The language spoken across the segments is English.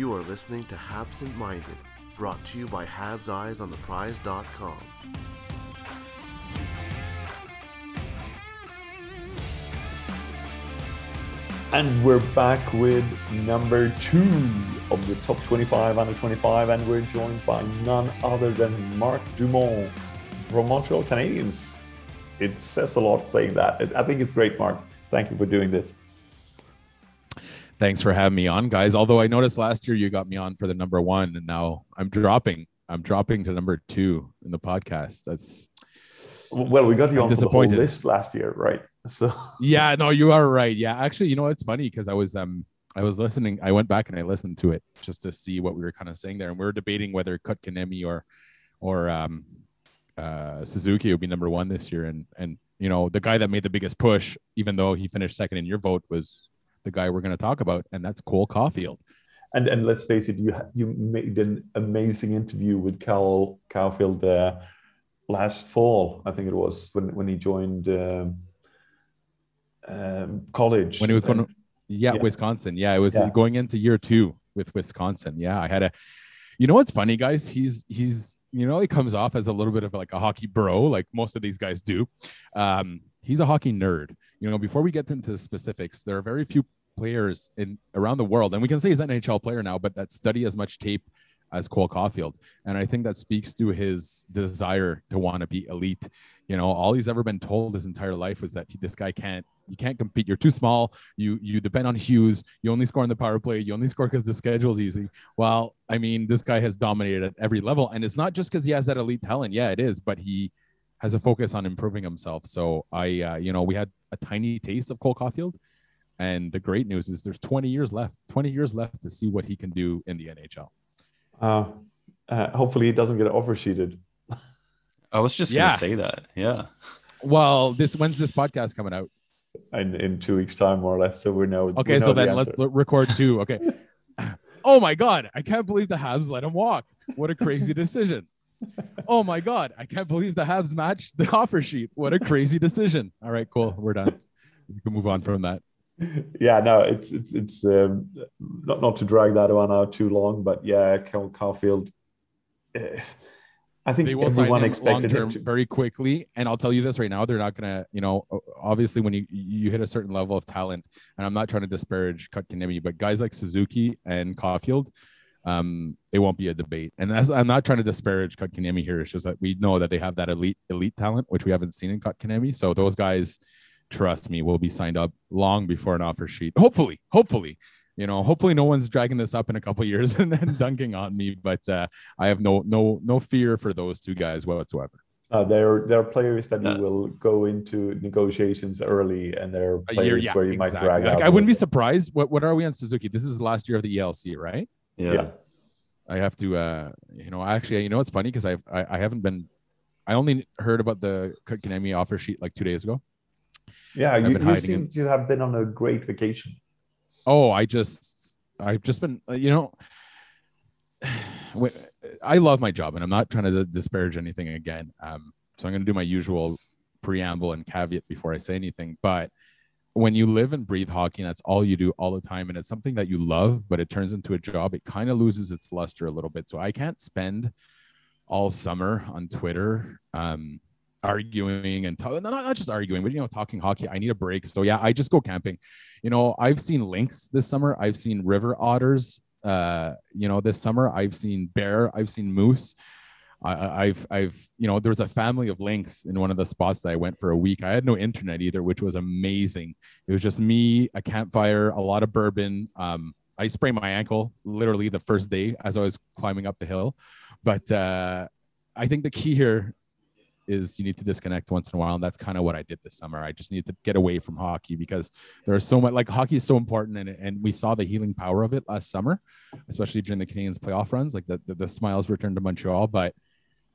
You are listening to Absent Minded, brought to you by Habs Eyes on the Prize.com. And we're back with number two of the top 25 under 25, and we're joined by none other than Mark Dumont from Montreal Canadiens. It says a lot saying that. I think it's great, Mark. Thank you for doing this. Thanks for having me on, guys. Although I noticed last year you got me on for the number one, and now I'm dropping. I'm dropping to number two in the podcast. That's well, we got you I'm on disappointed. the whole list last year, right? So yeah, no, you are right. Yeah, actually, you know, it's funny because I was um I was listening. I went back and I listened to it just to see what we were kind of saying there, and we were debating whether Kotkaniemi or or um, uh, Suzuki would be number one this year. And and you know, the guy that made the biggest push, even though he finished second in your vote, was the guy we're going to talk about, and that's Cole Caufield. And and let's face it, you you made an amazing interview with Cole Caufield uh, last fall. I think it was when when he joined. Um, um, college when he was going. To, yeah, yeah, Wisconsin. Yeah, it was yeah. going into year two with Wisconsin. Yeah, I had a. You know what's funny, guys? He's he's you know he comes off as a little bit of like a hockey bro, like most of these guys do. Um, he's a hockey nerd. You know, before we get into specifics, there are very few players in around the world, and we can say he's an NHL player now, but that study as much tape as Cole Caufield. And I think that speaks to his desire to want to be elite. You know, all he's ever been told his entire life was that this guy can't, you can't compete. You're too small. You you depend on Hughes. You only score on the power play. You only score because the schedule's easy. Well, I mean, this guy has dominated at every level, and it's not just because he has that elite talent. Yeah, it is, but he has a focus on improving himself. So I, uh, you know, we had a tiny taste of Cole Caufield. And the great news is there's 20 years left, 20 years left to see what he can do in the NHL. Uh, uh, hopefully, he doesn't get oversheeted. I was just yeah. gonna say that. Yeah. Well, this when's this podcast coming out? In, in two weeks' time, more or less. So we know. Okay, we know so then let's record two. Okay. oh my god, I can't believe the Habs let him walk. What a crazy decision. Oh my god, I can't believe the Habs matched the offer sheet. What a crazy decision. All right, cool. We're done. We can move on from that yeah, no, it's it's it's um, not not to drag that one out too long, but yeah, Cole Caufield. Uh, I think they will everyone expected long term very quickly, and I'll tell you this right now: they're not gonna, you know, obviously when you you hit a certain level of talent, and I'm not trying to disparage Kotkaniemi, but guys like Suzuki and Caufield, um, it won't be a debate. And that's, I'm not trying to disparage Kotkaniemi here. It's just that we know that they have that elite elite talent, which we haven't seen in Kotkaniemi. So those guys trust me, will be signed up long before an offer sheet. Hopefully, hopefully, you know, hopefully no one's dragging this up in a couple years and then dunking on me. But uh, I have no no no fear for those two guys whatsoever. Uh, there, there are players that you will go into negotiations early, and there are players year, yeah, where you exactly. might drag like, out. I wouldn't be surprised. What what are we on Suzuki? This is last year of the ELC, right? Yeah. yeah. I have to, uh, you know, actually, you know, it's funny because I've I, I haven't been, I only heard about the Kotkaniemi offer sheet like two days ago. Yeah, you, you seem to have been on a great vacation. Oh, I just, I've just been, uh, you know, I love my job, and I'm not trying to disparage anything again. Um, so I'm going to do my usual preamble and caveat before I say anything. But when you live and breathe hockey, and that's all you do all the time, and it's something that you love, but it turns into a job, it kind of loses its luster a little bit. So I can't spend all summer on Twitter. Um, arguing and not, not just arguing, but you know, talking hockey. I need a break. So yeah, I just go camping. You know, I've seen lynx this summer. I've seen river otters. Uh, you know, this summer I've seen bear. I've seen moose. I, I've, I've, you know, there was a family of lynx in one of the spots that I went for a week. I had no internet either, which was amazing. It was just me, a campfire, a lot of bourbon. Um, I sprained my ankle literally the first day as I was climbing up the hill. But uh, I think the key here is you need to disconnect once in a while and that's kind of what i did this summer i just need to get away from hockey because there's so much like hockey is so important and, and we saw the healing power of it last summer especially during the canadiens playoff runs like the, the, the smiles returned to montreal but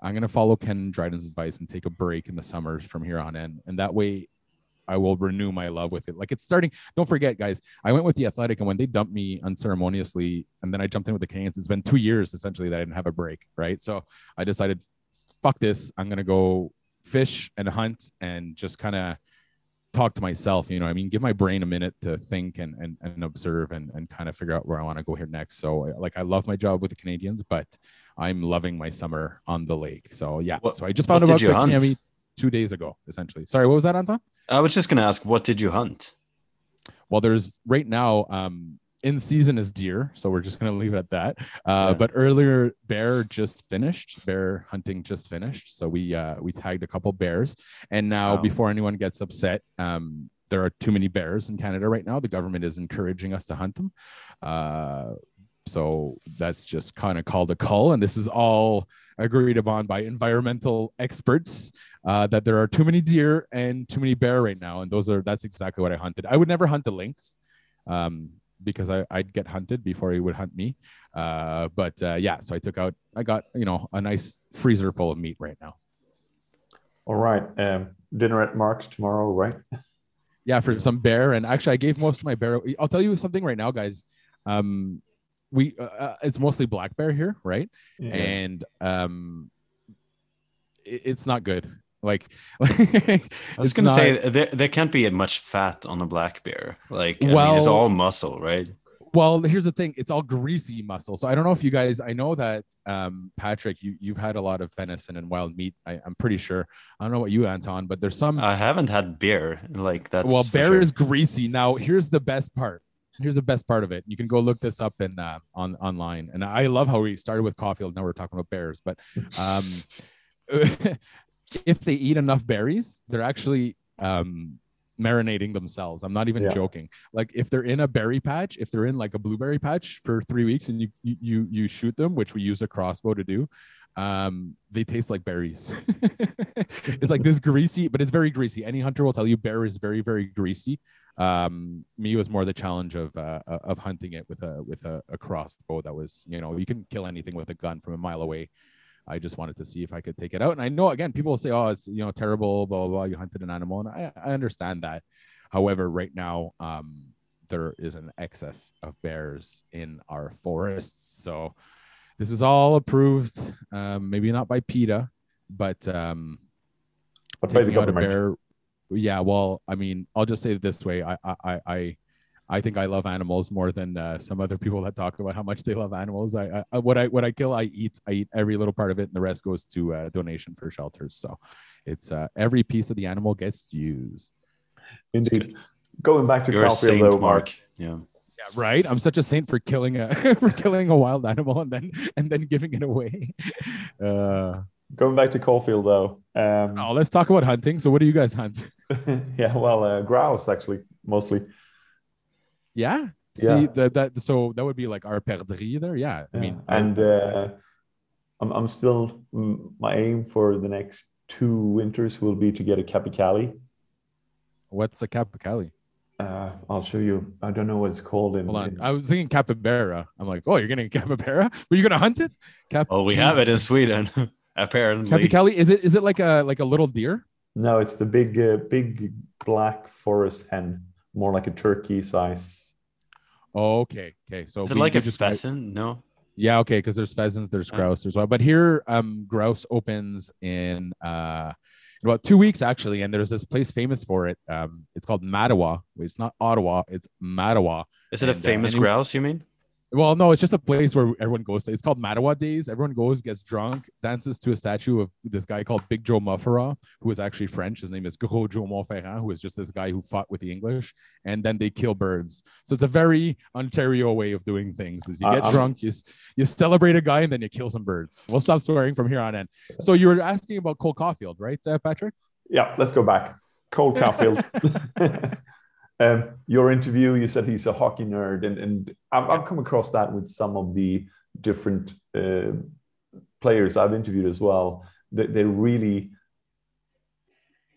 i'm going to follow ken dryden's advice and take a break in the summers from here on in and that way I will renew my love with it. Like it's starting. Don't forget, guys. I went with the Athletic, and when they dumped me unceremoniously, and then I jumped in with the Canadiens, it's been two years essentially that I didn't have a break, right? So I decided fuck this. I'm gonna go fish and hunt and just kind of talk to myself. You know, I mean, give my brain a minute to think and and, and observe and, and kind of figure out where I want to go here next. So, like, I love my job with the Canadiens, but I'm loving my summer on the lake. So, yeah. What, so I just found out about Miami two days ago, essentially. Sorry, what was that, Anton? I was just going to ask, what did you hunt? Well, there's right now. Um, in season is deer, so we're just gonna leave it at that. Uh, yeah. But earlier, bear just finished. Bear hunting just finished, so we uh, we tagged a couple bears. And now, wow. before anyone gets upset, um, there are too many bears in Canada right now. The government is encouraging us to hunt them. Uh, so that's just kind of called a cull, and this is all agreed upon by environmental experts uh, that there are too many deer and too many bear right now, and those are that's exactly what I hunted. I would never hunt the lynx. Um, because I, I'd get hunted before he would hunt me. Uh, but uh, yeah, so I took out, I got, you know, a nice freezer full of meat right now. All right. Um, dinner at Mark's tomorrow, right? Yeah, for some bear. And actually, I gave most of my bear. I'll tell you something right now, guys. Um, we, uh, uh it's mostly black bear here, right? Yeah. And um, it, it's not good. Like, I was gonna not... say there, there can't be much fat on a black bear. Like, I mean, it's all muscle, right? Well, here's the thing: it's all greasy muscle. So I don't know if you guys. I know that um, Patrick, you you've had a lot of venison and wild meat. I, am pretty sure. I don't know what you, Anton, but there's some. I haven't had beer like that. Well, bear sure. is greasy. Now, here's the best part. Here's the best part of it. You can go look this up in uh, on online. And I love how we started with Caufield. Now we're talking about bears, but um, if they eat enough berries, they're actually um, marinating themselves. I'm not even yeah. joking. Like if they're in a berry patch, if they're in like a blueberry patch for three weeks and you you you shoot them, which we use a crossbow to do, um, they taste like berries. it's like this greasy, but it's very greasy. Any hunter will tell you bear is very very greasy. Um, me was more the challenge of uh, of hunting it with a with a, a crossbow that was you know you can kill anything with a gun from a mile away. I just wanted to see if I could take it out. And I know again, people will say, "Oh, it's you know terrible, blah blah blah." You hunted an animal, and I, I understand that. However, right now, um, there is an excess of bears in our forests, so this is all approved. Um, maybe not by PETA, but um, by the government. Bear, yeah, well, I mean, I'll just say it this way: I, I, I I think I love animals more than uh, some other people that talk about how much they love animals. I, I, what I what I kill, I eat. I eat every little part of it, and the rest goes to uh, donation for shelters. So, it's uh, every piece of the animal gets used. Indeed. Going back to You're coffee, though, Mark. Yeah. Yeah, right. I'm such a saint for killing a for killing a wild animal and then and then giving it away. Uh, Going back to Caufield though. Um, oh, let's talk about hunting. So, what do you guys hunt? yeah, well, uh, grouse actually mostly. Yeah. yeah. See that that so that would be like our perdrix there. Yeah. I mean, and uh, I'm I'm still my aim for the next two winters will be to get a capercaillie. What's a capercaillie? Uh, I'll show you. I don't know what it's called in. Hold on. In... I was thinking capybara. I'm like, oh, you're getting a capybara? But you're gonna hunt it? Cap- oh, we have it in Sweden, apparently. Capercaillie is it? Is it like a like a little deer? No, it's the big uh, big black forest hen, more like a turkey size Oh, okay. Okay. So is it like a just pheasant? No. Yeah. Okay. Because there's pheasants, there's grouse as well. But here, um, grouse opens in uh in about two weeks actually, and there's this place famous for it. Um, it's called Mattawa. It's not Ottawa. It's Mattawa. Is it and, a uh, famous uh, grouse? You mean? Well, no, it's just a place where everyone goes to. It's called Mattawa Days. Everyone goes, gets drunk, dances to a statue of this guy called Big Joe Mufferaw, who is actually French. His name is Gros Joe Montferrand, who is just this guy who fought with the English. And then they kill birds. So it's a very Ontario way of doing things. Is you get uh, drunk, you you celebrate a guy, and then you kill some birds. We'll stop swearing from here on in. So you were asking about Cole Caufield, right, uh, Patrick? Yeah, let's go back. Cole Caufield. Um, your interview, you said he's a hockey nerd, and, and I've, I've come across that with some of the different uh, players I've interviewed as well. That they, they really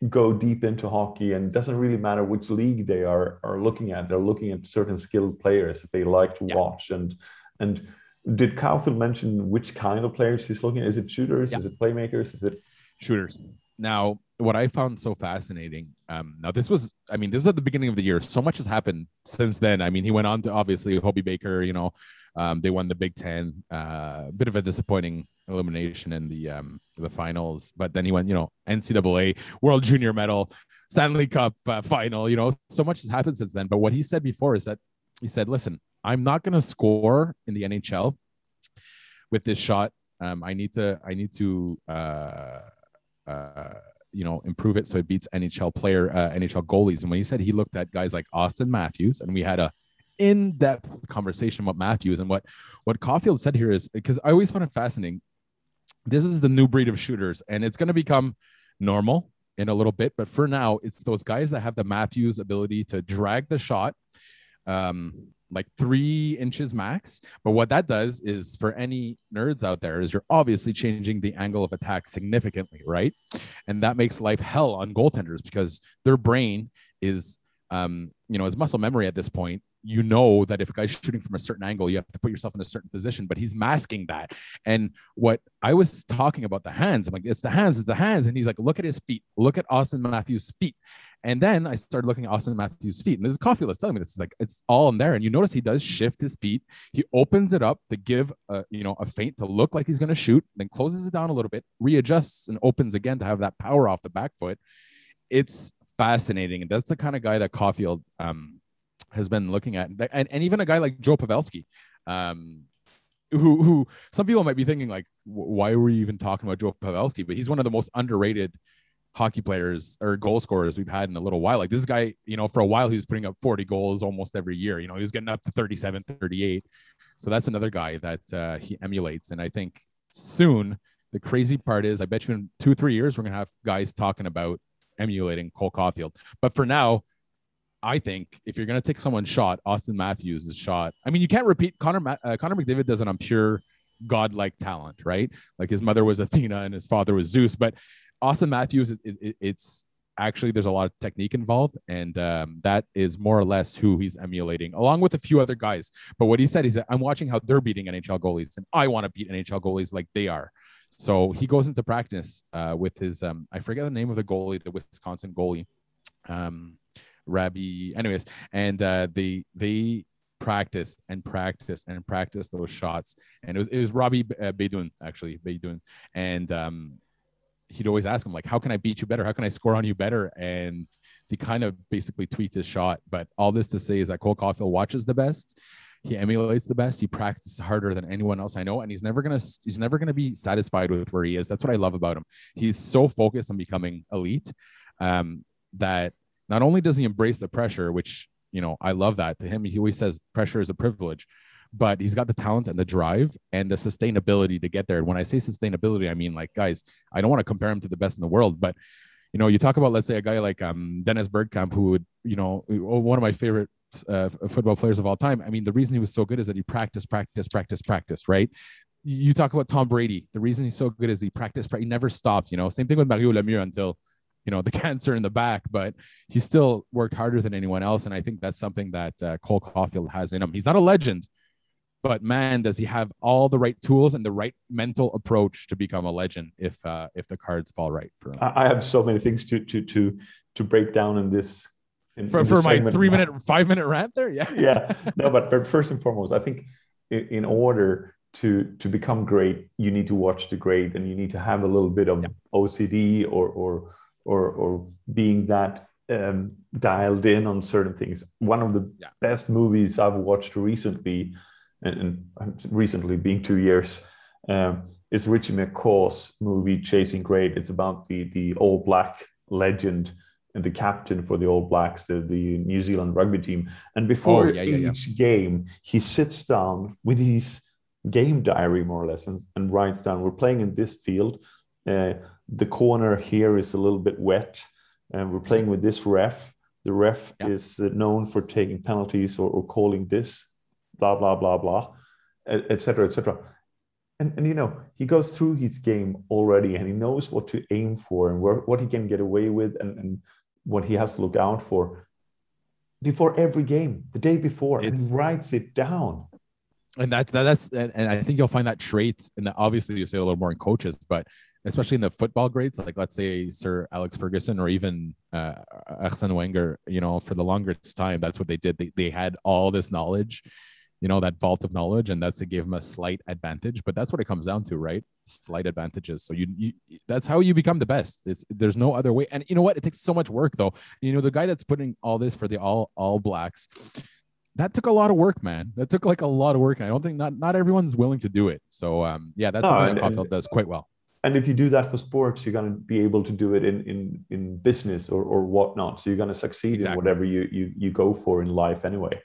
go deep into hockey, and it doesn't really matter which league they are are looking at. They're looking at certain skilled players that they like to yeah. watch, and and did Caufield mention which kind of players he's looking at? Is it shooters? Yeah. Is it playmakers? Is it shooters? Now, what I found so fascinating, um, now this was, I mean, this is at the beginning of the year. So much has happened since then. I mean, he went on to obviously Hobey Baker, you know, um, they won the Big Ten. A uh, bit of a disappointing elimination in the um, the finals, but then he went, you know, NCAA World Junior Medal, Stanley Cup uh, final. You know, so much has happened since then. But what he said before is that he said, "Listen, I'm not going to score in the NHL with this shot. Um, I need to, I need to, uh, uh, you know, improve it so it beats NHL player, uh, NHL goalies." And when he said he looked at guys like Auston Matthews, and we had a in-depth conversation about Matthews and what what Caufield said here is because I always find it fascinating. This is the new breed of shooters, and it's going to become normal in a little bit. But for now, it's those guys that have the Matthews ability to drag the shot, um, like three inches max. But what that does is for any nerds out there is you're obviously changing the angle of attack significantly, right? And that makes life hell on goaltenders because their brain is um, you know, his muscle memory at this point you know that if a guy's shooting from a certain angle, you have to put yourself in a certain position, but he's masking that. And what I was talking about the hands, I'm like, it's the hands, it's the hands. And he's like, look at his feet, look at Auston Matthews' feet. And then I started looking at Auston Matthews' feet. And this is Caufield telling me this is like, it's all in there. And you notice he does shift his feet. He opens it up to give a, you know, a feint to look like he's going to shoot, then closes it down a little bit, readjusts and opens again to have that power off the back foot. It's fascinating. And that's the kind of guy that Caufield, um, has been looking at, and, and even a guy like Joe Pavelski, um, who who some people might be thinking like, why were you even talking about Joe Pavelski? But he's one of the most underrated hockey players or goal scorers we've had in a little while. Like this guy, you know, for a while he was putting up 40 goals almost every year. You know, he was getting up to 37, 38. So that's another guy that uh, he emulates. And I think soon the crazy part is, I bet you in two, three years, we're going to have guys talking about emulating Cole Caufield. But for now, I think if you're going to take someone's shot, Auston Matthews' is shot. I mean, you can't repeat Connor. Uh, Connor McDavid does it on pure godlike talent, right? Like his mother was Athena and his father was Zeus. But Auston Matthews, it, it, it's actually there's a lot of technique involved, and um, that is more or less who he's emulating, along with a few other guys. But what he said, said, "I'm watching how they're beating NHL goalies, and I want to beat NHL goalies like they are." So he goes into practice uh, with his um, I forget the name of the goalie, the Wisconsin goalie. Um, Robbie, anyways, and uh, they they practiced and practiced and practiced those shots, and it was it was Robbie uh, actually Beydoun, and um, he'd always ask him like, "How can I beat you better? How can I score on you better?" And he kind of basically tweets his shot. But all this to say is that Cole Caufield watches the best. He emulates the best. He practices harder than anyone else I know, and he's never gonna he's never gonna be satisfied with where he is. That's what I love about him. He's so focused on becoming elite um, that not only does he embrace the pressure, which you know I love that to him, he always says pressure is a privilege, but he's got the talent and the drive and the sustainability to get there. And when I say sustainability, I mean like guys, I don't want to compare him to the best in the world, but you know, you talk about let's say a guy like um, Dennis Bergkamp, who would you know one of my favorite uh, football players of all time. I mean, the reason he was so good is that he practiced, practice, practice, practice, right? You talk about Tom Brady. The reason he's so good is he practiced, he never stopped. You know, same thing with Mario Lemieux until you know the cancer in the back, but he still worked harder than anyone else, and I think that's something that uh, Cole Caufield has in him. He's not a legend, but man, does he have all the right tools and the right mental approach to become a legend if uh, if the cards fall right for him. I have so many things to to to to break down in this. In, for, in for my three minute, five minute rant there, yeah, yeah. No, but but first and foremost, I think in, in order to to become great, you need to watch the great, and you need to have a little bit of yeah. OCD or or or or being that um, dialed in on certain things. One of the yeah. best movies I've watched recently, and, and recently being two years, um, is Richie McCaw's movie Chasing Great. It's about the the All Black legend the captain for the All Blacks, the, the New Zealand rugby team. And before oh, yeah, each yeah, game, he sits down with his game diary, more or less, and, and writes down, "We're playing in this field." Uh, the corner here is a little bit wet, and we're playing with this ref. The ref yeah. is uh, known for taking penalties or, or, calling this, blah blah blah blah, etc. etc. And, and you know he goes through his game already, and he knows what to aim for and where, what he can get away with, and, and what he has to look out for before every game, the day before, it's, and he writes it down and that's that's and, I think you'll find that trait, and obviously you say a little more in coaches, but especially in the football grades, like let's say Sir Alex Ferguson or even uh, Arsene Wenger, you know, for the longest time, that's what they did. They, they had all this knowledge you know, that vault of knowledge, and that's to give him a slight advantage. But that's what it comes down to, right? Slight advantages. So you, you that's how you become the best. It's there's no other way. And you know what? It takes so much work, though. You know, the guy that's putting all this for the all all blacks, that took a lot of work, man. That took like a lot of work. And I don't think not not everyone's willing to do it. So um, yeah, that's no, something that does quite well. And if you do that for sports, you're going to be able to do it in in in business or or whatnot. So you're going to succeed exactly. in whatever you you you go for in life anyway.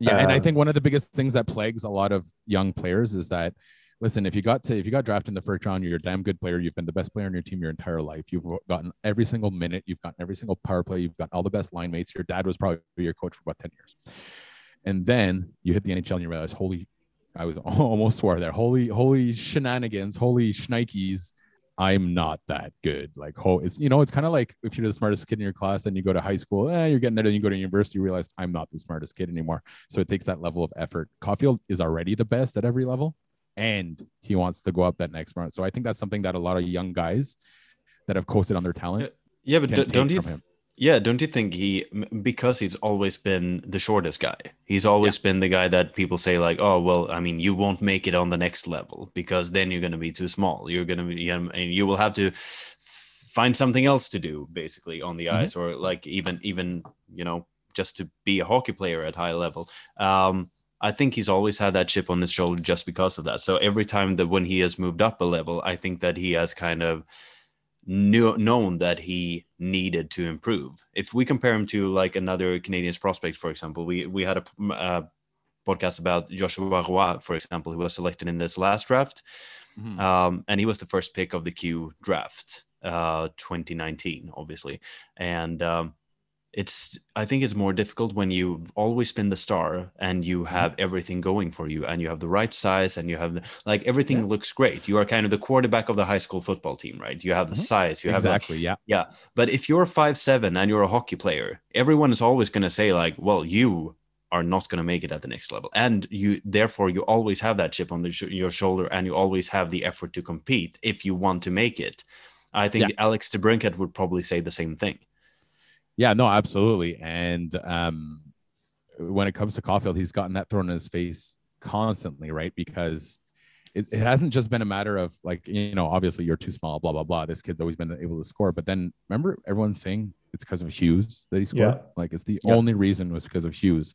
Yeah, and I um, think one of the biggest things that plagues a lot of young players is that listen, if you got to if you got drafted in the first round, you're a damn good player. You've been the best player on your team your entire life. You've gotten every single minute. You've gotten every single power play. You've got all the best line mates. Your dad was probably your coach for about ten years, and then you hit the NHL and you realize, holy, I was almost swore there. Holy, holy shenanigans, holy shnikes. I'm not that good. Like, oh, it's you know, it's kind of like if you're the smartest kid in your class and you go to high school, eh, you're getting there, and you go to university, you realize I'm not the smartest kid anymore. So it takes that level of effort. Caufield is already the best at every level, and he wants to go up that next round. So I think that's something that a lot of young guys that have coasted on their talent. Yeah, but don't you? Th- yeah, don't you think he because he's always been the shortest guy. He's always yeah. been the guy that people say like, "Oh, well, I mean, you won't make it on the next level because then you're going to be too small. You're going to be and you will have to find something else to do basically on the mm-hmm. ice or like even even, you know, just to be a hockey player at high level." Um I think he's always had that chip on his shoulder just because of that. So every time that when he has moved up a level, I think that he has kind of knew, known that he needed to improve. If we compare him to like another Canadian prospect, for example, we we had a uh, podcast about Joshua Roy, for example, who was selected in this last draft, mm-hmm. um, and he was the first pick of the Q draft, uh, 2019, obviously, and um, it's i think it's more difficult when you've always been the star and you mm-hmm. have everything going for you and you have the right size and you have like everything yeah. looks great you are kind of the quarterback of the high school football team right you have the mm-hmm. size you have exactly yeah yeah but if you're five seven and you're a hockey player everyone is always going to say like well you are not going to make it at the next level and you therefore you always have that chip on the sh- your shoulder and you always have the effort to compete if you want to make it i think yeah. alex DeBrincat would probably say the same thing yeah, no, absolutely. And um, when it comes to Caufield, he's gotten that thrown in his face constantly, right? Because it, it, hasn't just been a matter of like, you know, obviously you're too small, blah, blah, blah. This kid's always been able to score. But then remember everyone saying it's because of Hughes that he scored? Yeah. Like it's the yeah. only reason was because of Hughes.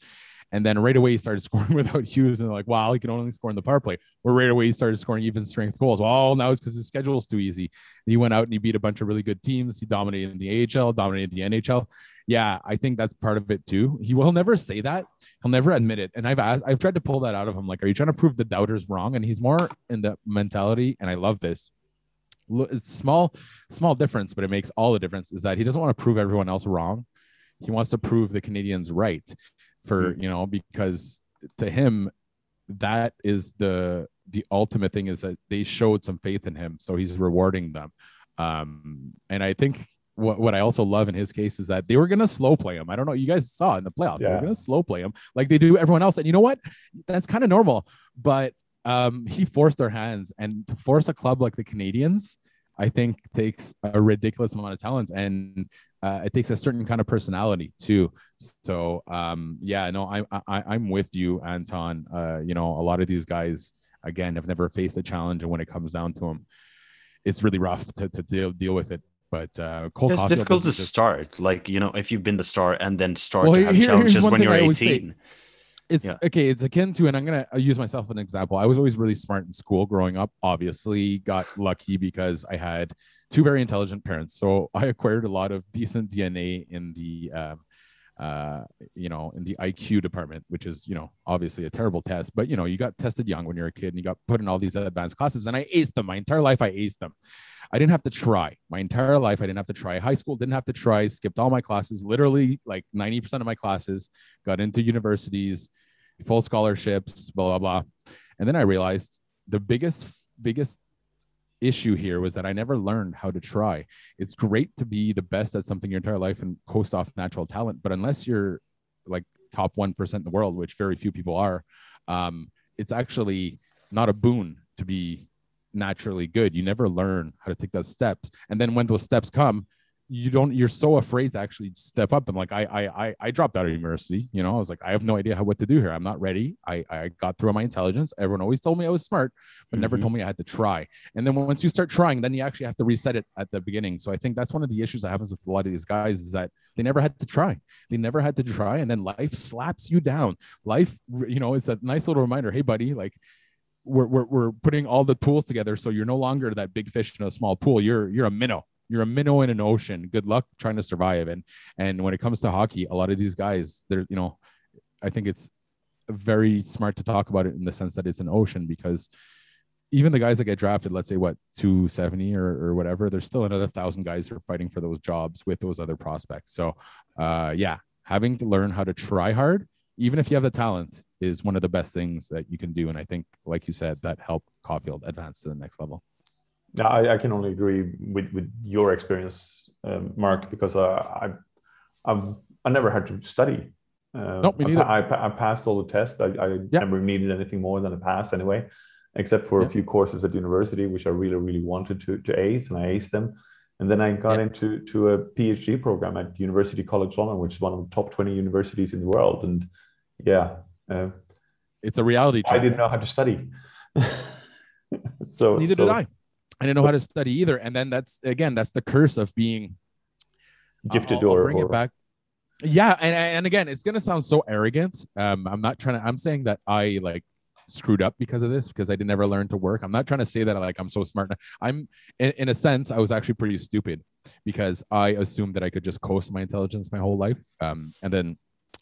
And then right away he started scoring without Hughes, and like, wow, he can only score in the power play. Or right away he started scoring even strength goals. Well, now it's because his schedule is too easy. he went out and he beat a bunch of really good teams. He dominated in the AHL, dominated the NHL. Yeah, I think that's part of it too. He will never say that. He'll never admit it. And I've asked, I've tried to pull that out of him. Like, are you trying to prove the doubters wrong? And he's more in the mentality, and I love this. It's small, small difference, but it makes all the difference. Is that he doesn't want to prove everyone else wrong. He wants to prove the Canadiens right for mm-hmm. you know because to him that is the the ultimate thing is that they showed some faith in him so he's rewarding them um and i think what, what I also love in his case is that they were going to slow play him. I don't know. You guys saw in the playoffs, yeah. they were going to slow play him like they do everyone else. And you know what? That's kind of normal. But um, he forced their hands. And to force a club like the Canadiens, I think takes a ridiculous amount of talent. And uh, it takes a certain kind of personality too. So um, yeah, no, I, I I'm with you, Anton. Uh, you know, a lot of these guys again have never faced a challenge, and when it comes down to them, it's really rough to, to deal deal with it. But uh, Cole it's difficult to just... start. Like you know, if you've been the star and then start well, to have here, challenges when you're 18 it's yeah. okay it's akin to and i'm gonna use myself as an example i was always really smart in school growing up obviously got lucky because i had two very intelligent parents so i acquired a lot of decent dna in the um, uh, you know in the iq department which is you know obviously a terrible test but you know you got tested young when you're a kid and you got put in all these advanced classes and i aced them. My entire life i aced them. I didn't have to try. My entire life. I didn't have to try. High school, didn't have to try, skipped all my classes, literally like 90% of my classes, got into universities, full scholarships, blah, blah, blah. And then I realized the biggest, biggest issue here was that I never learned how to try. It's great to be the best at something your entire life and coast off natural talent, but unless you're like top 1% in the world, which very few people are, um, it's actually not a boon to be naturally good. You never learn how to take those steps. And then when those steps come, you don't you're so afraid to actually step up. And like I, I i i dropped out of university you know i was like i have no idea how what to do here. I'm not ready. I i got through my intelligence. Everyone always told me i was smart but mm-hmm. never told me i had to try. And then once you start trying then you actually have to reset it at the beginning. So i think that's one of the issues that happens with a lot of these guys is that they never had to try. They never had to try and then life slaps you down. Life you know it's a nice little reminder hey buddy like we're, we're, we're putting all the tools together so you're no longer that big fish in a small pool. You're you're a minnow you're a minnow in an ocean. Good luck trying to survive. And and when it comes to hockey, a lot of these guys, they're you know, I think it's very smart to talk about it in the sense that it's an ocean because even the guys that get drafted, let's say what 270 or, or whatever, there's still another thousand guys who are fighting for those jobs with those other prospects. So uh yeah, having to learn how to try hard, even if you have the talent, is one of the best things that you can do. And I think, like you said, that helped Caufield advance to the next level. I, I can only agree with, with your experience, um, Mark, because uh, I, I've I never had to study. Uh, nope, me neither. I, I, I, passed all the tests. I, I never needed anything more than a pass anyway, except for a few courses at university, which I really, really wanted to, to ace, and I aced them. And then I got into to a PhD program at University College London, which is one of the top 20 universities in the world. And yeah, uh, it's a reality check. I didn't know how to study. so neither so, did I. I didn't know how to study either. And then that's again, that's the curse of being gifted I'll, I'll bring or, it back. Yeah, and and again, it's gonna sound so arrogant. Um, I'm not trying to. I'm saying that I like screwed up because of this because I didn't ever learn to work. I'm not trying to say that like I'm so smart. I'm in, in a sense I was actually pretty stupid because I assumed that I could just coast my intelligence my whole life. Um, and then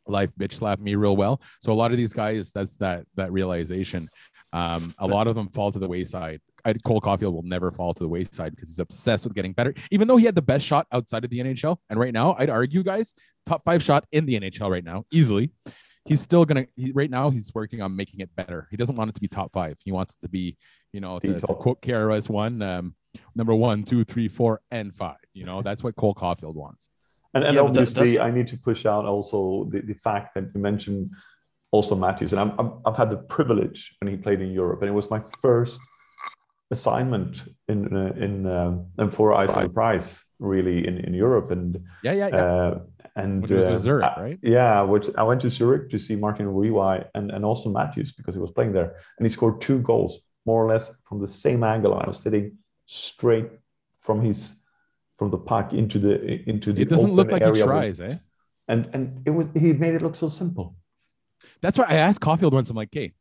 life bitch slapped me real well. So a lot of these guys, that's that that realization. Um, a lot of them fall to the wayside. I, Cole Caufield will never fall to the wayside because he's obsessed with getting better. Even though he had the best shot outside of the NHL, and right now I'd argue, guys, top five shot in the NHL right now, easily. He's still gonna. He, right now, he's working on making it better. He doesn't want it to be top five. He wants it to be, you know, to, to quote KRS one, um, number one, two, three, four, and five. You know, that's what Cole Caufield wants. And, and yeah, obviously, I need to push out also the, the fact that you mentioned Auston Matthews, and I'm, I'm, I've had the privilege when he played in Europe, and it was my first assignment in uh, in um, and for Iceland Prize really in, in Europe and yeah yeah, yeah. Uh, and which was uh, Zurich, right? Yeah, which I went to Zurich to see Martin Riwai and, and Auston Matthews because he was playing there, and he scored two goals more or less from the same angle. I was sitting straight from his from the puck into the into the. It doesn't look like he tries, eh? And and it was he made it look so simple. That's why I asked Caufield once. I'm like, "Hey,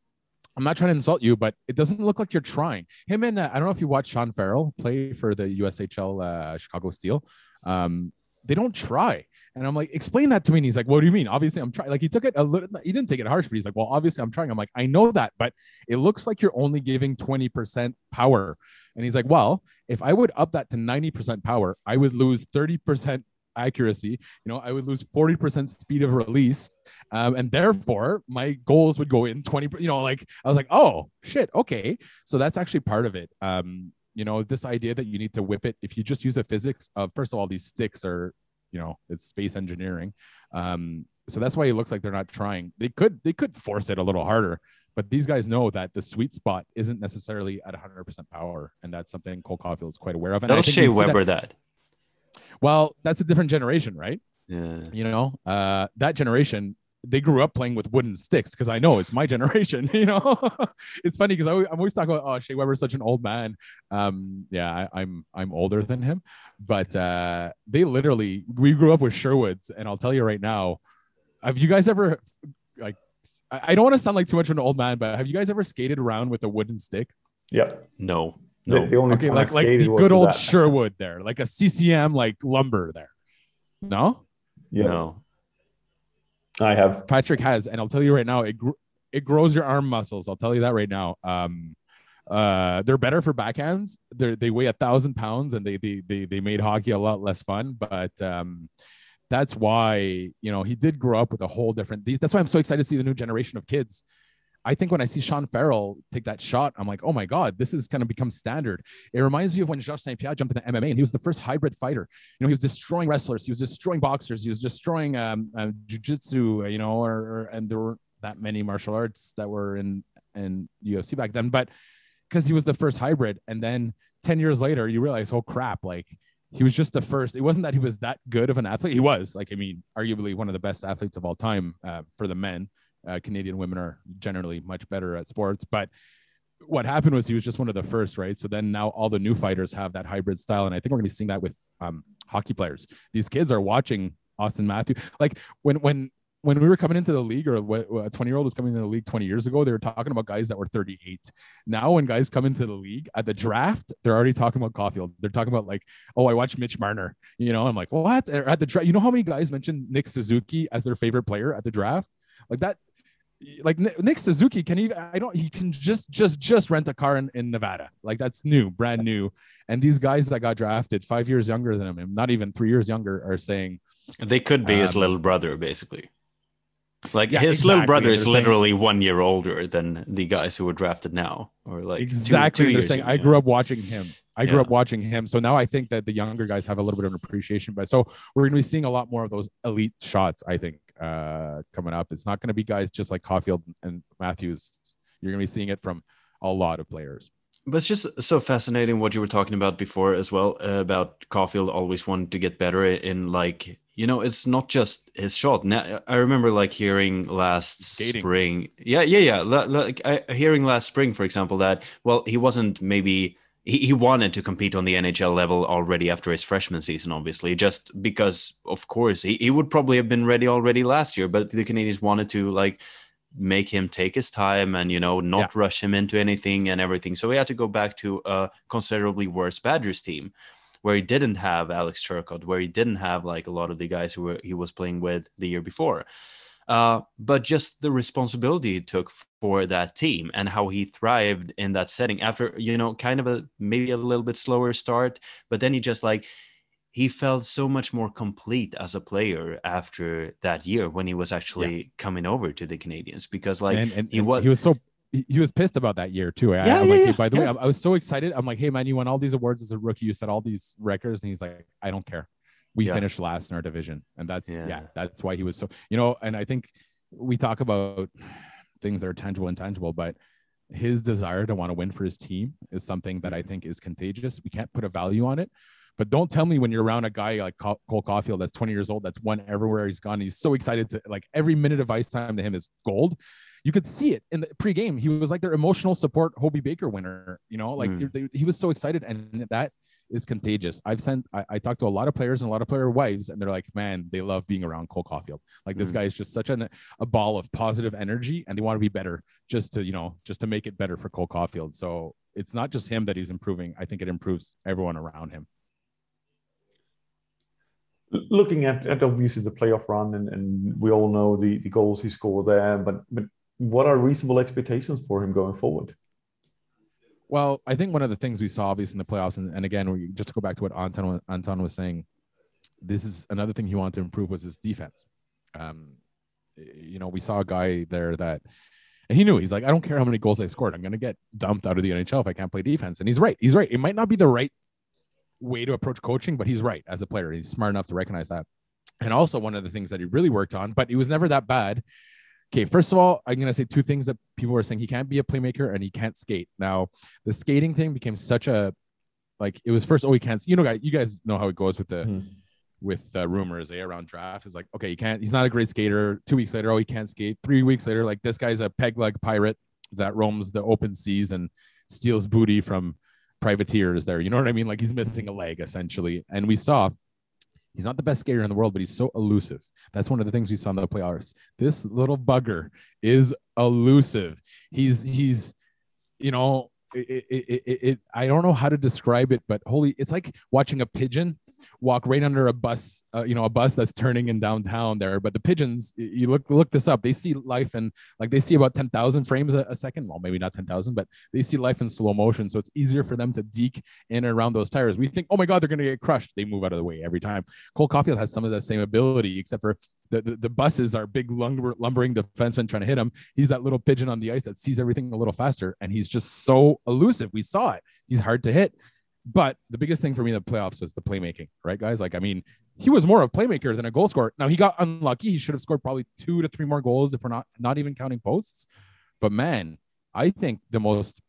I'm not trying to insult you, but it doesn't look like you're trying." Him and uh, I don't know if you watched Sean Farrell play for the USHL uh, Chicago Steel. Um, they don't try. And I'm like, explain that to me. And he's like, what do you mean? Obviously, I'm trying. Like, he took it a little, he didn't take it harsh, but he's like, well, obviously, I'm trying. I'm like, I know that, but it looks like you're only giving 20% power. And he's like, well, if I would up that to 90% power, I would lose 30% accuracy, you know, I would lose 40% speed of release. Um, and therefore my goals would go in 20, you know, like I was like, oh shit. Okay. So that's actually part of it. Um, you know, this idea that you need to whip it. If you just use the physics of, first of all, these sticks are, you know, it's space engineering. Um, so that's why it looks like they're not trying. They could, they could force it a little harder, but these guys know that the sweet spot isn't necessarily at 100% power, and that's something Cole Caufield is quite aware of. And Tell Shea Weber that. that. Well, that's a different generation, right? Yeah. You know, uh, that generation, they grew up playing with wooden sticks because I know it's my generation. You know, it's funny because I'm always talking about oh Shea Weber's such an old man. Um, yeah, I, am I'm, I'm older than him, but uh, they literally we grew up with Sherwoods, and I'll tell you right now, have you guys ever like? I don't want to sound like too much of an old man, but have you guys ever skated around with a wooden stick? Yeah. No. No. The, the only okay, like like the good old that. Sherwood there, like a CCM like lumber there. No. Yeah. No. I have. Patrick has, and I'll tell you right now, it gr- it grows your arm muscles. I'll tell you that right now. Um, uh, they're better for backhands. They they weigh a thousand pounds, and they they they they made hockey a lot less fun. But um, that's why you know he did grow up with a whole different. These that's why I'm so excited to see the new generation of kids I think when I see Sean Farrell take that shot, I'm like, oh my God, this is going to become standard. It reminds me of when Georges St. Pierre jumped into MMA and he was the first hybrid fighter. You know, he was destroying wrestlers, he was destroying boxers, he was destroying um, uh, jujitsu, you know, or, or, and there weren't that many martial arts that were in, in UFC back then, but because he was the first hybrid. And then 10 years later, you realize, oh crap, like he was just the first. It wasn't that he was that good of an athlete. He was like, I mean, arguably one of the best athletes of all time uh, for the men. Uh, Canadian women are generally much better at sports, but what happened was he was just one of the first, right? So then now all the new fighters have that hybrid style, and I think we're going to be seeing that with um, hockey players. These kids are watching Auston Matthew. Like when when when we were coming into the league, or a 20 year old was coming into the league 20 years ago, they were talking about guys that were 38. Now, when guys come into the league at the draft, they're already talking about Caufield. They're talking about like, oh, I watched Mitch Marner. You know, I'm like, what? At the draft, you know how many guys mentioned Nick Suzuki as their favorite player at the draft? Like that like Nick Suzuki can even I don't he can just just just rent a car in, in Nevada. Like that's new brand new. And these guys that got drafted five years younger than him not even three years younger are saying they could be um, his little brother basically. Like yeah, his exactly. little brother is literally saying, one year older than the guys who were drafted now or like exactly. two they're saying I grew up watching him. I grew yeah. up watching him. So now I think that the younger guys have a little bit of an appreciation but so we're going to be seeing a lot more of those elite shots I think uh, coming up. It's not going to be guys just like Caufield and Matthews. You're going to be seeing it from a lot of players. But it's just so fascinating what you were talking about before as well uh, about Caufield always wanted to get better in like you know it's not just his shot. Now I remember like hearing last Skating. spring. Yeah, yeah, yeah. Like I, hearing last spring, for example, that well he wasn't maybe he, he wanted to compete on the NHL level already after his freshman season, obviously, just because, of course, he, he would probably have been ready already last year, but the Canadiens wanted to like make him take his time and, you know, not yeah. rush him into anything and everything. So he had to go back to a considerably worse Badgers team where he didn't have Alex Turcotte, where he didn't have like a lot of the guys who were, he was playing with the year before uh, but just the responsibility he took for that team and how he thrived in that setting after you know kind of a maybe a little bit slower start but then he just like he felt so much more complete as a player after that year when he was actually yeah. coming over to the Canadiens because like and, and, he was he was so he was pissed about that year too. I, yeah, I'm yeah, like, yeah, hey, by the way, I, I was so excited. I'm like, hey man, you won all these awards as a rookie. You set all these records, and he's like, I don't care we yeah. finished last in our division and that's yeah. yeah. that's why he was so you know and i think we talk about things that are tangible and tangible but his desire to want to win for his team is something that i mm-hmm. think is contagious we can't put a value on it but don't tell me when you're around a guy like cole caufield that's 20 years old that's won everywhere he's gone he's so excited to like every minute of ice time to him is gold you could see it in the pregame. He was like their emotional support Hobey Baker winner. You know, like mm. they, he was so excited, and that is contagious. I've sent I, I talked to a lot of players and a lot of player wives, and they're like, man, they love being around Cole Caufield. Like this mm guy is just such an, a ball of positive energy, and they want to be better just to you know just to make it better for Cole Caufield. So it's not just him that he's improving. I think it improves everyone around him. Looking at, at obviously the playoff run, and, and we all know the, the goals he scored there, but but what are reasonable expectations for him going forward? Well, I think one of the things we saw obviously in the playoffs, and, and again, we, just to go back to what Anton Anton was saying, this is another thing he wanted to improve was his defense. Um, you know, we saw a guy there that, and he knew he's like, I don't care how many goals I scored, I'm going to get dumped out of the NHL if I can't play defense. And he's right. He's right. It might not be the right way to approach coaching, but he's right as a player. He's smart enough to recognize that. And also one of the things that he really worked on, but he was never that bad, Okay, first of all, I'm gonna say two things that people were saying. He can't be a playmaker and he can't skate. Now, the skating thing became such a like it was first. Oh, he can't. You know, guys, you guys know how it goes with the mm. with uh, rumors. Eh, around draft is like, okay, he can't. He's not a great skater. Two weeks later, oh, he can't skate. Three weeks later, like this guy's a peg leg pirate that roams the open seas and steals booty from privateers. There, you know what I mean? Like he's missing a leg essentially. And we saw He's not the best skater in the world, but he's so elusive. That's one of the things we saw in the playoffs. This little bugger is elusive. He's he's you know it, it, it, it, I don't know how to describe it, but holy, it's like watching a pigeon walk right under a bus, uh, you know, a bus that's turning in downtown there. But the pigeons, you look look this up, they see life and like they see about ten thousand frames a, a, second. Well, maybe not ten thousand, but they see life in slow motion, so it's easier for them to deke in and around those tires. We think, oh my god, they're gonna get crushed. They move out of the way every time. Cole Caufield has some of that same ability, except for the, the, the buses are big lumber, lumbering defensemen trying to hit him. He's that little pigeon on the ice that sees everything a little faster, and he's just so elusive. We saw it. He's hard to hit. But the biggest thing for me in the playoffs was the playmaking, right, guys? Like, I mean, he was more of a playmaker than a goal scorer. Now he got unlucky. He should have scored probably two to three more goals if we're not not even counting posts. But man, I think the most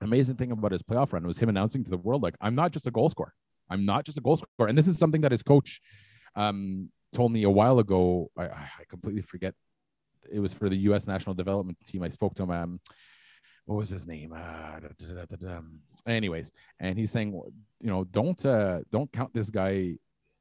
amazing thing about his playoff run was him announcing to the world, like, I'm not just a goal scorer. I'm not just a goal scorer. And this is something that his coach um, told me a while ago. I, I completely forget. It was for the U.S. national development team. I spoke to him. Um, what was his name? Uh, da, da, da, anyways, and he's saying, you know, don't uh, don't count this guy.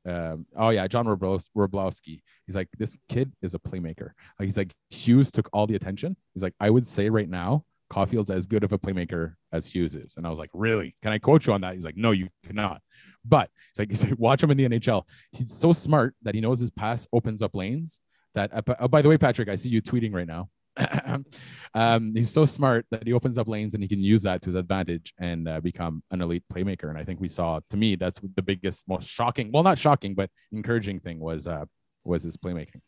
Um, oh yeah, John Wroblewski. He's like, this kid is a playmaker. He's like, Hughes took all the attention. He's like, I would say right now, Caufield's as good of a playmaker as Hughes is. And I was like, really? Can I quote you on that? He's like, no, you cannot. But he's like, he's like, watch him in the NHL. He's so smart that he knows his pass opens up lanes. That uh, oh, by the way, Patrick, I see you tweeting right now. um, he's so smart that he opens up lanes and he can use that to his advantage and uh, become an elite playmaker. And I think we saw, to me, that's the biggest, most shocking, well, not shocking, but encouraging thing was uh, was his playmaking.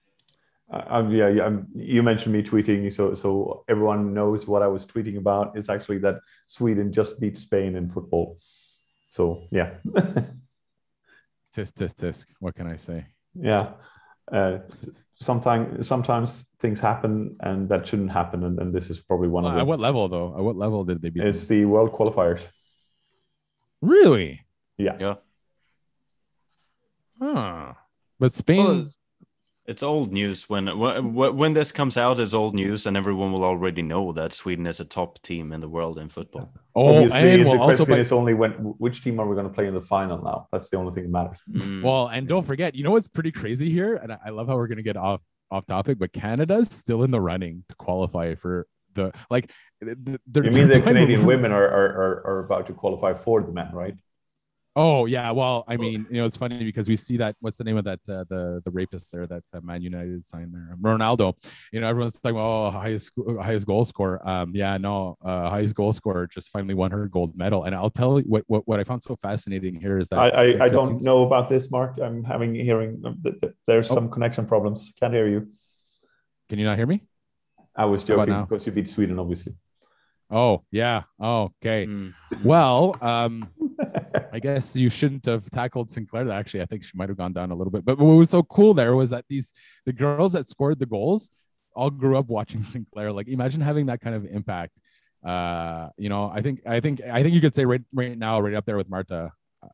Uh, yeah, yeah um, you mentioned me tweeting, so so everyone knows what I was tweeting about. Is actually that Sweden just beat Spain in football. So yeah. tisk tisk tisk. What can I say? Yeah. Uh, sometimes sometimes things happen and that shouldn't happen and, and this is probably one of them. At what level though? At what level did they beat? It's them? the world qualifiers. Really? Yeah. Yeah. Huh. But Spain well, it's old news when when this comes out. It's old news, and everyone will already know that Sweden is a top team in the world in football. Oh, Obviously, and the question by... is only when which team are we going to play in the final now? That's the only thing that matters. Mm. Well, and don't forget, you know what's pretty crazy here, and I love how we're going to get off off topic, but Canada's still in the running to qualify for the like. you mean the Canadian women are, are are are about to qualify for the men, right? Oh yeah, well, I mean, you know, it's funny because we see that. What's the name of that? Uh, the the rapist there that uh, Man United signed there, Ronaldo. You know, everyone's talking about oh, highest highest goal scorer. Um, yeah, no, uh, highest goal scorer just finally won her gold medal. And I'll tell you what what, what I found so fascinating here is that I I, I don't know about this, Mark. I'm having hearing that there's oh. some connection problems. Can't hear you. Can you not hear me? I was joking because you beat Sweden, obviously. Oh yeah. Oh, okay. Mm. Well, um, I guess you shouldn't have tackled Sinclair. Actually, I think she might have gone down a little bit. But what was so cool there was that these the girls that scored the goals all grew up watching Sinclair. Like, imagine having that kind of impact. Uh, you know, I think I think I think you could say right right now, right up there with Marta.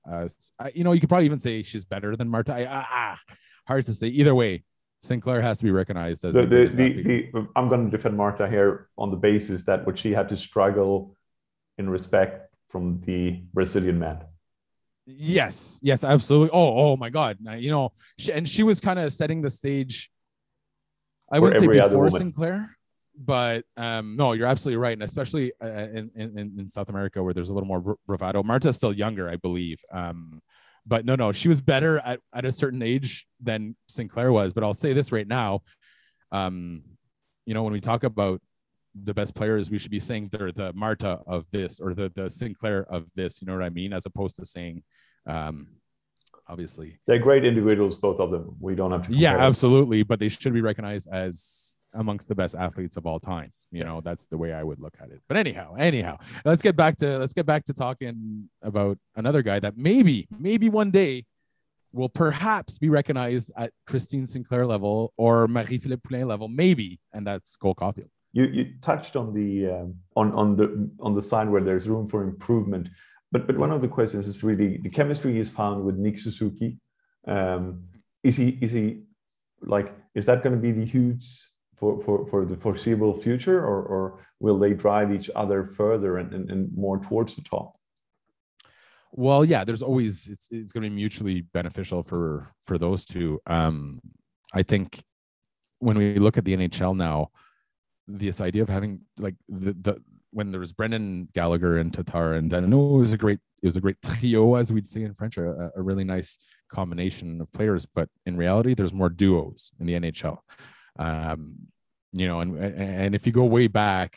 Uh, you know, you could probably even say she's better than Marta. I, ah, ah, hard to say. Either way, Sinclair has to be recognized as the, the, the, the, I'm going to defend Marta here on the basis that what she had to struggle in respect from the Brazilian man. Yes, yes, absolutely. Oh, oh my God! You know, she, and she was kind of setting the stage. I wouldn't say before Sinclair, but um, no, you're absolutely right, and especially uh, in, in in South America where there's a little more bravado. Marta's still younger, I believe. Um, but no, no, she was better at, at a certain age than Sinclair was. But I'll say this right now. Um, you know, when we talk about the best players, we should be saying they're the Marta of this or the the Sinclair of this. You know what I mean? As opposed to saying, um, obviously, they're great individuals, both of them. We don't have to. Yeah, absolutely, but they should be recognized as amongst the best athletes of all time. You know, that's the way I would look at it. But anyhow, anyhow, let's get back to let's get back to talking about another guy that maybe, maybe one day will perhaps be recognized at Christine Sinclair level or Marie-Philippe Poulin level, maybe, and that's Cole Caufield. You you touched on the um, on on the on the side where there's room for improvement, but but one of the questions is really the chemistry is found with Nick Suzuki. Um, is he is he like is that going to be the huge for, for, for the foreseeable future, or, or will they drive each other further and, and, and more towards the top? Well, yeah, there's always it's it's going to be mutually beneficial for for those two. Um, I think when we look at the NHL now, this idea of having like the, the when there was Brendan Gallagher and Tatar and then it was a great it was a great trio as we'd say in French, a, a really nice combination of players. But in reality, there's more duos in the NHL. Um, you know, and and if you go way back,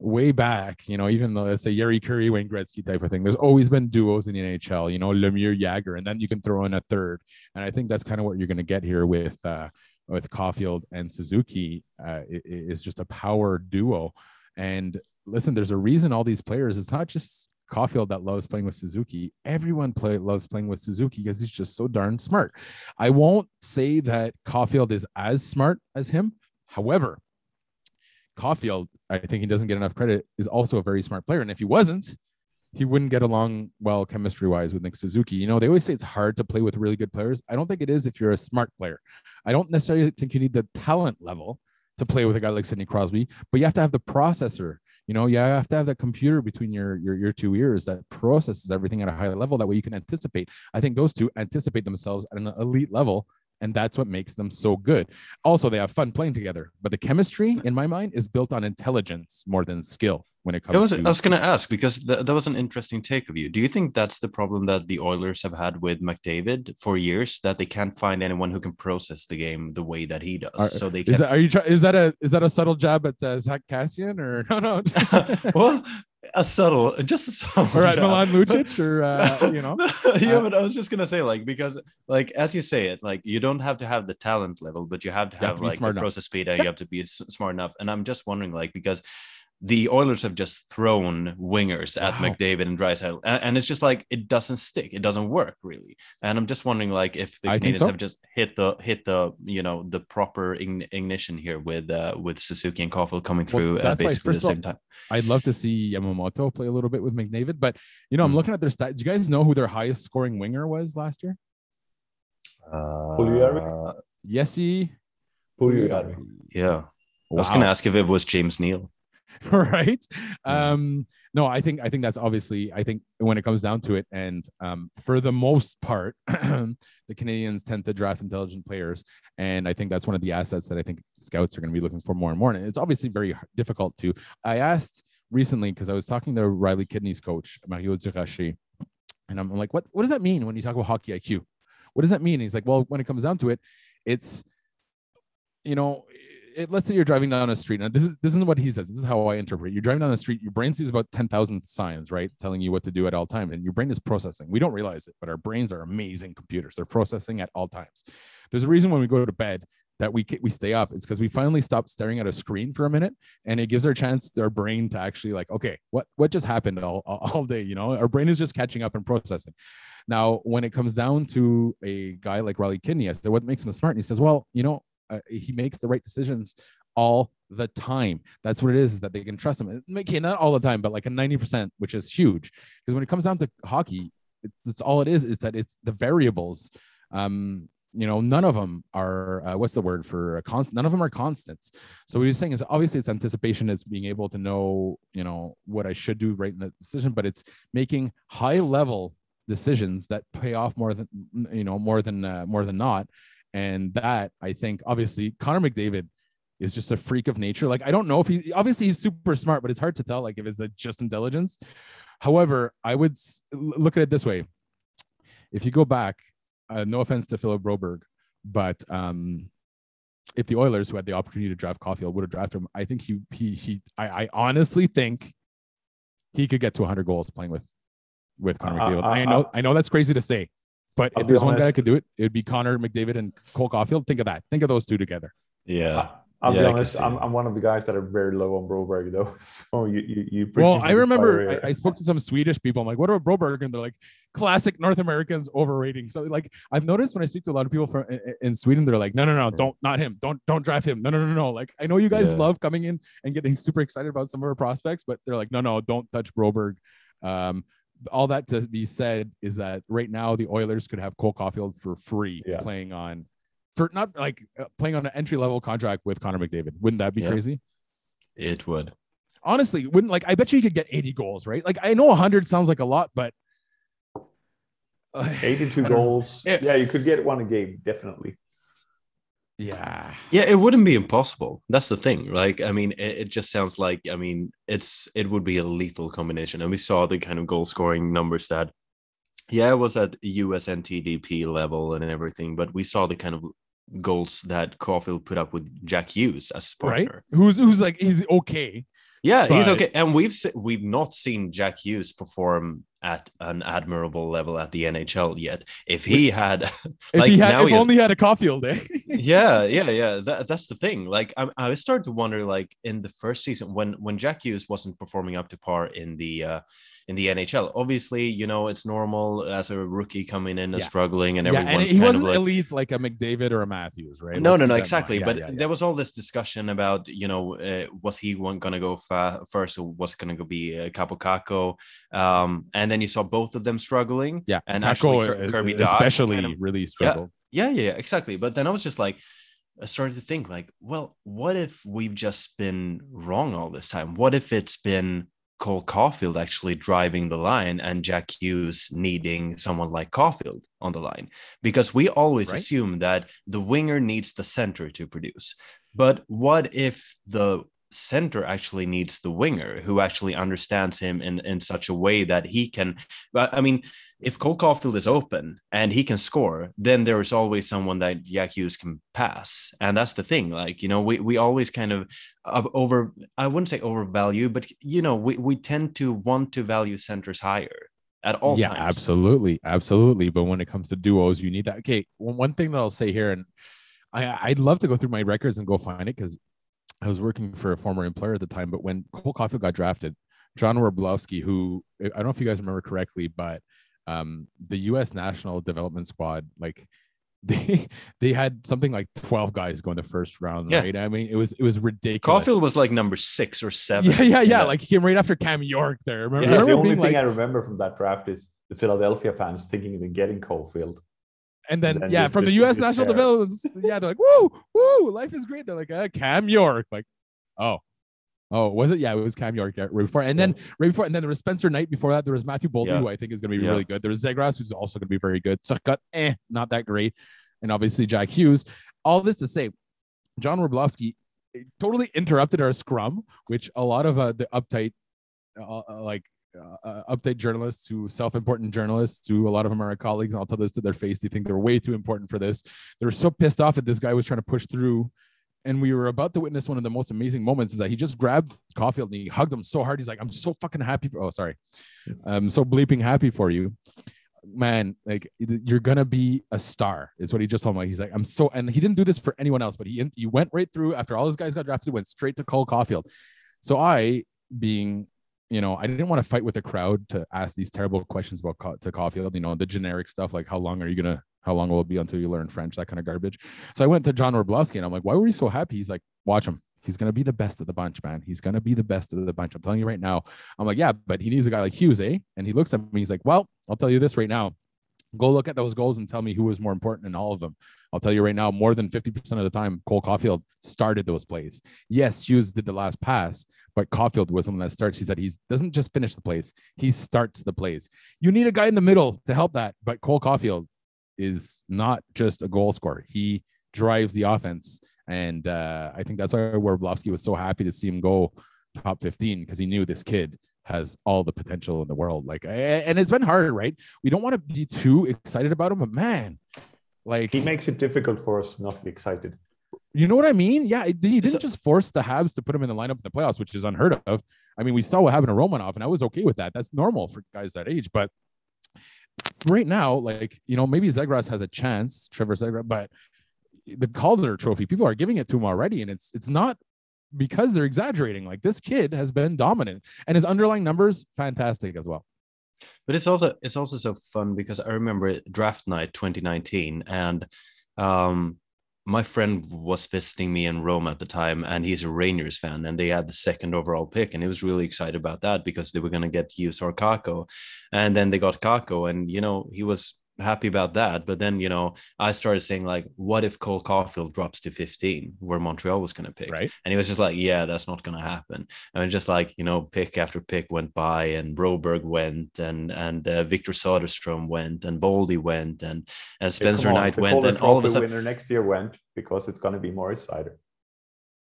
way back, you know, even though let's say Jari Kurri, Wayne Gretzky type of thing, there's always been duos in the NHL, you know, Lemieux, Jagr, and then you can throw in a third. And I think that's kind of what you're going to get here with uh, with Caufield and Suzuki. Uh, is just a power duo. And listen, there's a reason all these players. It's not just Caufield that loves playing with Suzuki. Everyone play, loves playing with Suzuki because he's just so darn smart. I won't say that Caufield is as smart as him. However, Caufield, I think he doesn't get enough credit, is also a very smart player. And if he wasn't, he wouldn't get along well chemistry wise with Nick Suzuki. You know, they always say it's hard to play with really good players. I don't think it is if you're a smart player. I don't necessarily think you need the talent level to play with a guy like Sidney Crosby, but you have to have the processor. You know, you have to have that computer between your, your your two ears that processes everything at a high level. That way you can anticipate. I think those two anticipate themselves at an elite level and that's what makes them so good. Also, they have fun playing together, but the chemistry, in my mind, is built on intelligence more than skill when it comes. was, to... I was going to ask because th- that was an interesting take of you. Do you think that's the problem that the Oilers have had with McDavid for years that they can't find anyone who can process the game the way that he does? Are, so they can... is that, are you try- is that a is that a subtle jab at uh, Zack Kassian or no no? well, a subtle, just a subtle. All right, job. Milan Lucic, or uh, you know, yeah. Uh, but I was just gonna say, like, because, like, as you say it, like, you don't have to have the talent level, but you have to have, have to like the enough. process speed, and you have to be smart enough. And I'm just wondering, like, because the Oilers have just thrown wingers at wow. McDavid and Draisaitl, and, and, it's just like it doesn't stick. It doesn't work really. And I'm just wondering, like, if the Canadiens so. have just hit the hit the you know the proper ignition here with uh, with Suzuki and Caufield coming through well, uh, basically at the same time. I'd love to see Yamamoto play a little bit with McDavid, but you know, I'm mm. looking at their stats. Do you guys know who their highest scoring winger was last year? Uh, Yesy. Yeah. Wow. I was going to ask if it was James Neal. right? Um no i think i think that's obviously i think when it comes down to it and um for the most part the Canadiens tend to draft intelligent players and i think that's one of the assets that i think scouts are going to be looking for more and more and it's obviously very difficult to i asked recently because i was talking to riley kidney's coach mario Durocher, and i'm like what what does that mean when you talk about hockey iq what does that mean? And he's like well when it comes down to it it's you know it, let's say you're driving down a street, and this is this is what he says. This is how I interpret. You're driving down the street. Your brain sees about ten thousand signs, right, telling you what to do at all times, and your brain is processing. We don't realize it, but our brains are amazing computers. They're processing at all times. There's a reason when we go to bed that we we stay up. It's because we finally stop staring at a screen for a minute, and it gives our chance our brain to actually like, okay, what what just happened all all day? You know, our brain is just catching up and processing. Now, when it comes down to a guy like Riley Kidney, I said, what makes him smart? And he says, well, you know, uh, he makes the right decisions all the time. That's what it is, is that they can trust him. Okay, not all the time, but like a 90%, which is huge. Because when it comes down to hockey, it's, it's, all it is, is that it's the variables. Um, you know, none of them are uh, what's the word for constant? None of them are constants. So what he's saying is obviously it's anticipation, it's being able to know, you know, what I should do right in the decision, but it's making high level decisions that pay off more than you know more than uh, more than not and that I think obviously Connor McDavid is just a freak of nature. Like I don't know if he obviously he's super smart, but it's hard to tell like if it's just intelligence. However, I would look at it this way: if you go back, uh, no offense to Philip Broberg, but um, if the Oilers, who had the opportunity to draft Caufield, would have drafted him, I think he he he. I, I honestly think he could get to 100 goals playing with with Connor uh, McDavid. Uh, I know I know that's crazy to say, but I'll if there's honest. one guy that could do it, it would be Connor McDavid and Cole Caufield. Think of that. Think of those two together. Yeah. I'll yeah, be honest. I'm, I'm one of the guys that are very low on Broberg though. So you you, you well, I remember I, I, spoke to some Swedish people. I'm like, what about Broberg? And they're like, classic North Americans overrating. So like I've noticed when I speak to a lot of people from in Sweden, they're like, no, no, no, don't not him. Don't don't draft him. No, no, no, no. Like I know you guys yeah. love coming in and getting super excited about some of our prospects, but they're like, no, no, don't touch Broberg. Um, all that to be said is that right now the Oilers could have Cole Caufield for free yeah. playing on for not like uh, playing on an entry level contract with Connor McDavid. Wouldn't that be yeah. crazy? It would. Honestly, wouldn't like I bet you he could get 80 goals, right? Like I know 100 sounds like a lot, but uh, 82 goals. Yeah. yeah, you could get one a game, definitely. Yeah. Yeah, it wouldn't be impossible. That's the thing. Like, I mean, it, it, just sounds like, I mean, it's it would be a lethal combination. And we saw the kind of goal scoring numbers that, yeah, it was at USNTDP level and everything, but we saw the kind of goals that Caufield put up with Jack Hughes as partner. Right. Who's who's like he's okay. Yeah, but... he's okay. And we've we've not seen Jack Hughes perform at an admirable level at the NHL yet. If he had, if he had, if he only had a Caufield, eh? yeah, yeah, yeah. That, that's the thing. Like, I, I started to wonder, like, in the first season when when Jack Hughes wasn't performing up to par in the uh, in the NHL. Obviously, you know, it's normal as a rookie coming in and yeah. struggling, and everyone's yeah, and he wasn't like, elite like a McDavid or a Matthews, right? No, Let's no, no, exactly. Yeah, but there was all this discussion about, you know, uh, was he one going to go fa- first, or was going to be uh, Kaapo Kakko? Um, and then you saw both of them struggling. Yeah, and actually uh, Kirby especially kind of, really struggled. Yeah, yeah, yeah, exactly. But then I was just like. I started to think like, well, what if we've just been wrong all this time? What if it's been Cole Caufield actually driving the line and Jack Hughes needing someone like Caufield on the line because we always right. assume that the winger needs the center to produce. But what if the center actually needs the winger who actually understands him in, in such a way that he can. But I mean, if Cole Caufield is open and he can score, then there is always someone that Jack Hughes can pass. And that's the thing. Like, you know, we, we always kind of over, I wouldn't say overvalue, but, you know, we, we tend to want to value centers higher at all yeah, times. absolutely. Absolutely. But when it comes to duos, you need that. Okay. One thing that I'll say here, and I, I'd love to go through my records and go find it because I was working for a former employer at the time, but when Cole Caufield got drafted, John Wroblewski, who I don't know if you guys remember correctly, but um, the U.S. National Development Squad, like they they had something like 12 guys going the first round, yeah. right? I mean, it was it was ridiculous. Caufield was like number six or seven. Yeah, yeah, yeah. Like he came right after Cam York there. Remember, yeah, remember the only thing like, I remember from that draft is the Philadelphia fans thinking of getting Caufield. And then, and then yeah, from the U.S. National Development, yeah, they're like, "Woo, woo, life is great." They're like, uh, "Cam York," like, "Oh, oh, was it? Yeah, it was Cam York right before, and then right before, and then there was Spencer Knight before that. There was Matthew Boldy, yeah. who I think is going to be yeah. really good. There was Zegras, who's also going to be very good. Turcotte, eh, not that great, and obviously Jack Hughes. All this to say, John Wroblewski eh, totally interrupted our scrum, which a lot of uh, the uptight, uh, uh like uh, update journalists to self-important journalists to a lot of them are colleagues. And i'll tell this to their face. They think they're way too important for this. They're so pissed off that this guy was trying to push through. And we were about to witness one of the most amazing moments is that he just grabbed Caufield and he hugged him so hard. He's like i'm so fucking happy for, oh sorry. I'm so bleeping happy for you. Man like you're gonna be a star is what he just told me. He's like i'm so and he didn't do this for anyone else but he he went right through after all his guys got drafted went straight to Cole Caufield so i being you know, I didn't want to fight with the crowd to ask these terrible questions about to Caufield, you know, the generic stuff like how long are you gonna, how long will it be until you learn French, that kind of garbage. So I went to John Wroblewski and I'm like, why were you so happy? He's like, watch him. He's gonna be the best of the bunch, man. He's gonna be the best of the bunch. I'm telling you right now. I'm like, yeah, but he needs a guy like Hughes, eh? And he looks at me, he's like, well, I'll tell you this right now. Go look at those goals and tell me who was more important in all of them. I'll tell you right now, more than 50% of the time, Cole Caufield started those plays. Yes, Hughes did the last pass, but Caufield was the one that starts. He said he doesn't just finish the plays, he starts the plays. You need a guy in the middle to help that, but Cole Caufield is not just a goal scorer. He drives the offense. And uh, I think that's why Wroblewski was so happy to see him go top 15 because he knew this kid has all the potential in the world. Like, and it's been hard, right? We don't want to be too excited about him, but man, like he makes it difficult for us not to be excited. You know what I mean? Yeah, he didn't so, just force the Habs to put him in the lineup in the playoffs, which is unheard of. I mean, we saw what happened to Romanov, and I was okay with that. That's normal for guys that age. But right now, like you know, maybe Zegras has a chance, Trevor Zegras, but the Calder Trophy, people are giving it to him already, and it's it's not because they're exaggerating. Like this kid has been dominant, and his underlying numbers fantastic as well. But it's also it's also so fun because I remember draft night 2019, and um, my friend was visiting me in Rome at the time, and he's a Rangers fan, and they had the second overall pick, and he was really excited about that because they were going to get Hughes or Kakko, and then they got Kakko, and you know he was happy about that. But then, you know, I started saying like, what if Cole Caufield drops to 15 where Montreal was going to pick? Right. And he was just like, yeah, that's not going to happen. And just like, you know, pick after pick went by and Broberg went and, and uh, Victor Soderstrom went and Boldy went and, and Spencer Knight went. And all of a sudden winner next year went because it's going to be Moritz Seider.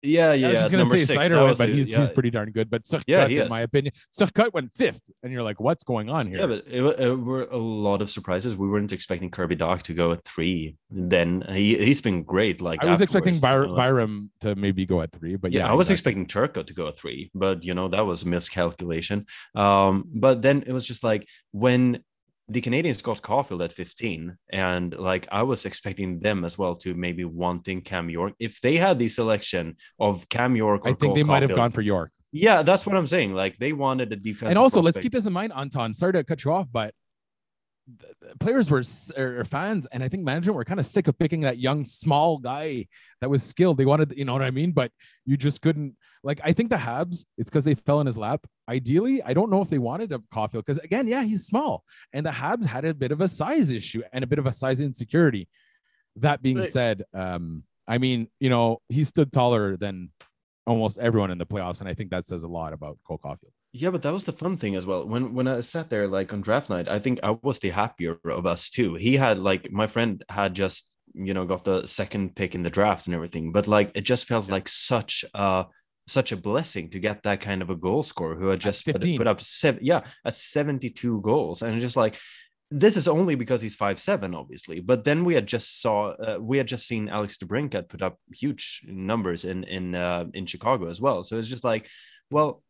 Yeah, yeah. I was just gonna number say six. Seider that went, was but he's yeah. he's pretty darn good. But Turcotte, Yeah, in my opinion, Turcotte went fifth, and you're like, what's going on here? Yeah, but it, uh, were a lot of surprises. We weren't expecting Kirby Dach to go at three. Then he he's been great. Like I was expecting afterwards, Byr- you know, Byram to maybe go at three, but yeah, yeah, I was expecting Turcotte to go at three, but you know that was a miscalculation. Um, but then it was just like when the Canadiens got Caufield at 15, and like I was expecting them as well to maybe wanting Cam York. If they had the selection of Cam York, or I think Cole they might have gone for York. Yeah, that's what I'm saying. Like they wanted a defense. and also, let's keep this in mind, Anton. Sorry to cut you off, but players were or er, er, fans, and I think management were kind of sick of picking that young, small guy that was skilled. They wanted, you know what I mean, but you just couldn't. Like, I think the Habs, it's because they fell in his lap. Ideally, I don't know if they wanted a Caufield because again, yeah, he's small, and the Habs had a bit of a size issue and a bit of a size insecurity. That being Right. said, um, I mean, you know, he stood taller than almost everyone in the playoffs, and I think that says a lot about Cole Caufield. Yeah, but that was the fun thing as well. When when I sat there like on draft night, I think I was the happier of us too. He had like my friend had just you know got the second pick in the draft and everything, but like it just felt like such a such a blessing to get that kind of a goal scorer who had just put, put up seven yeah at 72 goals and just like this is only because he's five seven, obviously. But then we had just saw uh, we had just seen Alex DeBrincat put up huge numbers in in uh, in Chicago as well. So it's just like, well,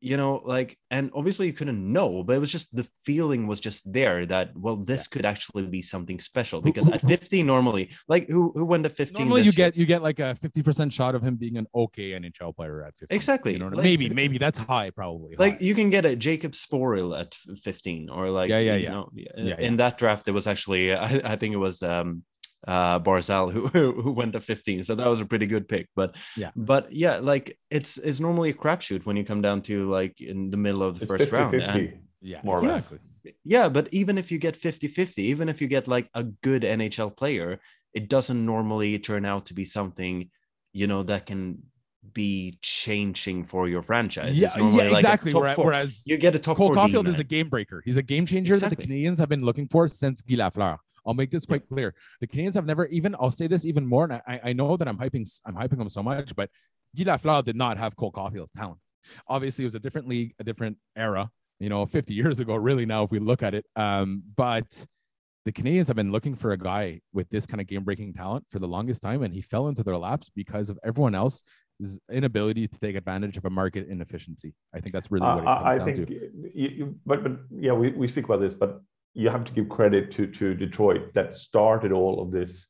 you know, like, and obviously you couldn't know, but it was just the feeling was just there that well, this could actually be something special because at 15 normally, like who who went to 15? Normally, you year? get you get like a fifty percent shot of him being an okay NHL player at 15 Exactly. You know, Like- maybe maybe that's high, probably. like high. you can get a Jakub Zboril at 15 or like Yeah, yeah, you yeah. know in, Yeah, in that draft it was actually I, I think it was um uh Barzal who who went to 15 so that was a pretty good pick but Yeah. but yeah like it's it's normally a crapshoot when you come down to like in the middle of the It's first 50 round 50. and- yeah, more or less. yeah but even if you get 50 50 even if you get like a good NHL player it doesn't normally turn out to be something you know that can be changing for your franchise Yeah, yeah, exactly. top Whereas, whereas you get a top Cole four Caufield D-man. is a game breaker. He's a game changer that the Canadiens have been looking for since Guy Lafleur. I'll make this quite clear. The Canadiens have never even. I'll say this even more, and I, I know that I'm hyping. I'm hyping them so much, but Guy Lafleur did not have Cole Caufield's talent. Obviously, it was a different league, a different era. You know, 50 years ago, really. Now, if we look at it, um, but the Canadiens have been looking for a guy with this kind of game-breaking talent for the longest time, and he fell into their laps because of everyone else's inability to take advantage of a market inefficiency. I think that's really what it comes I, I down think, to. you, you, but but yeah, we, we speak about this, but you have to give credit to to Detroit that started all of this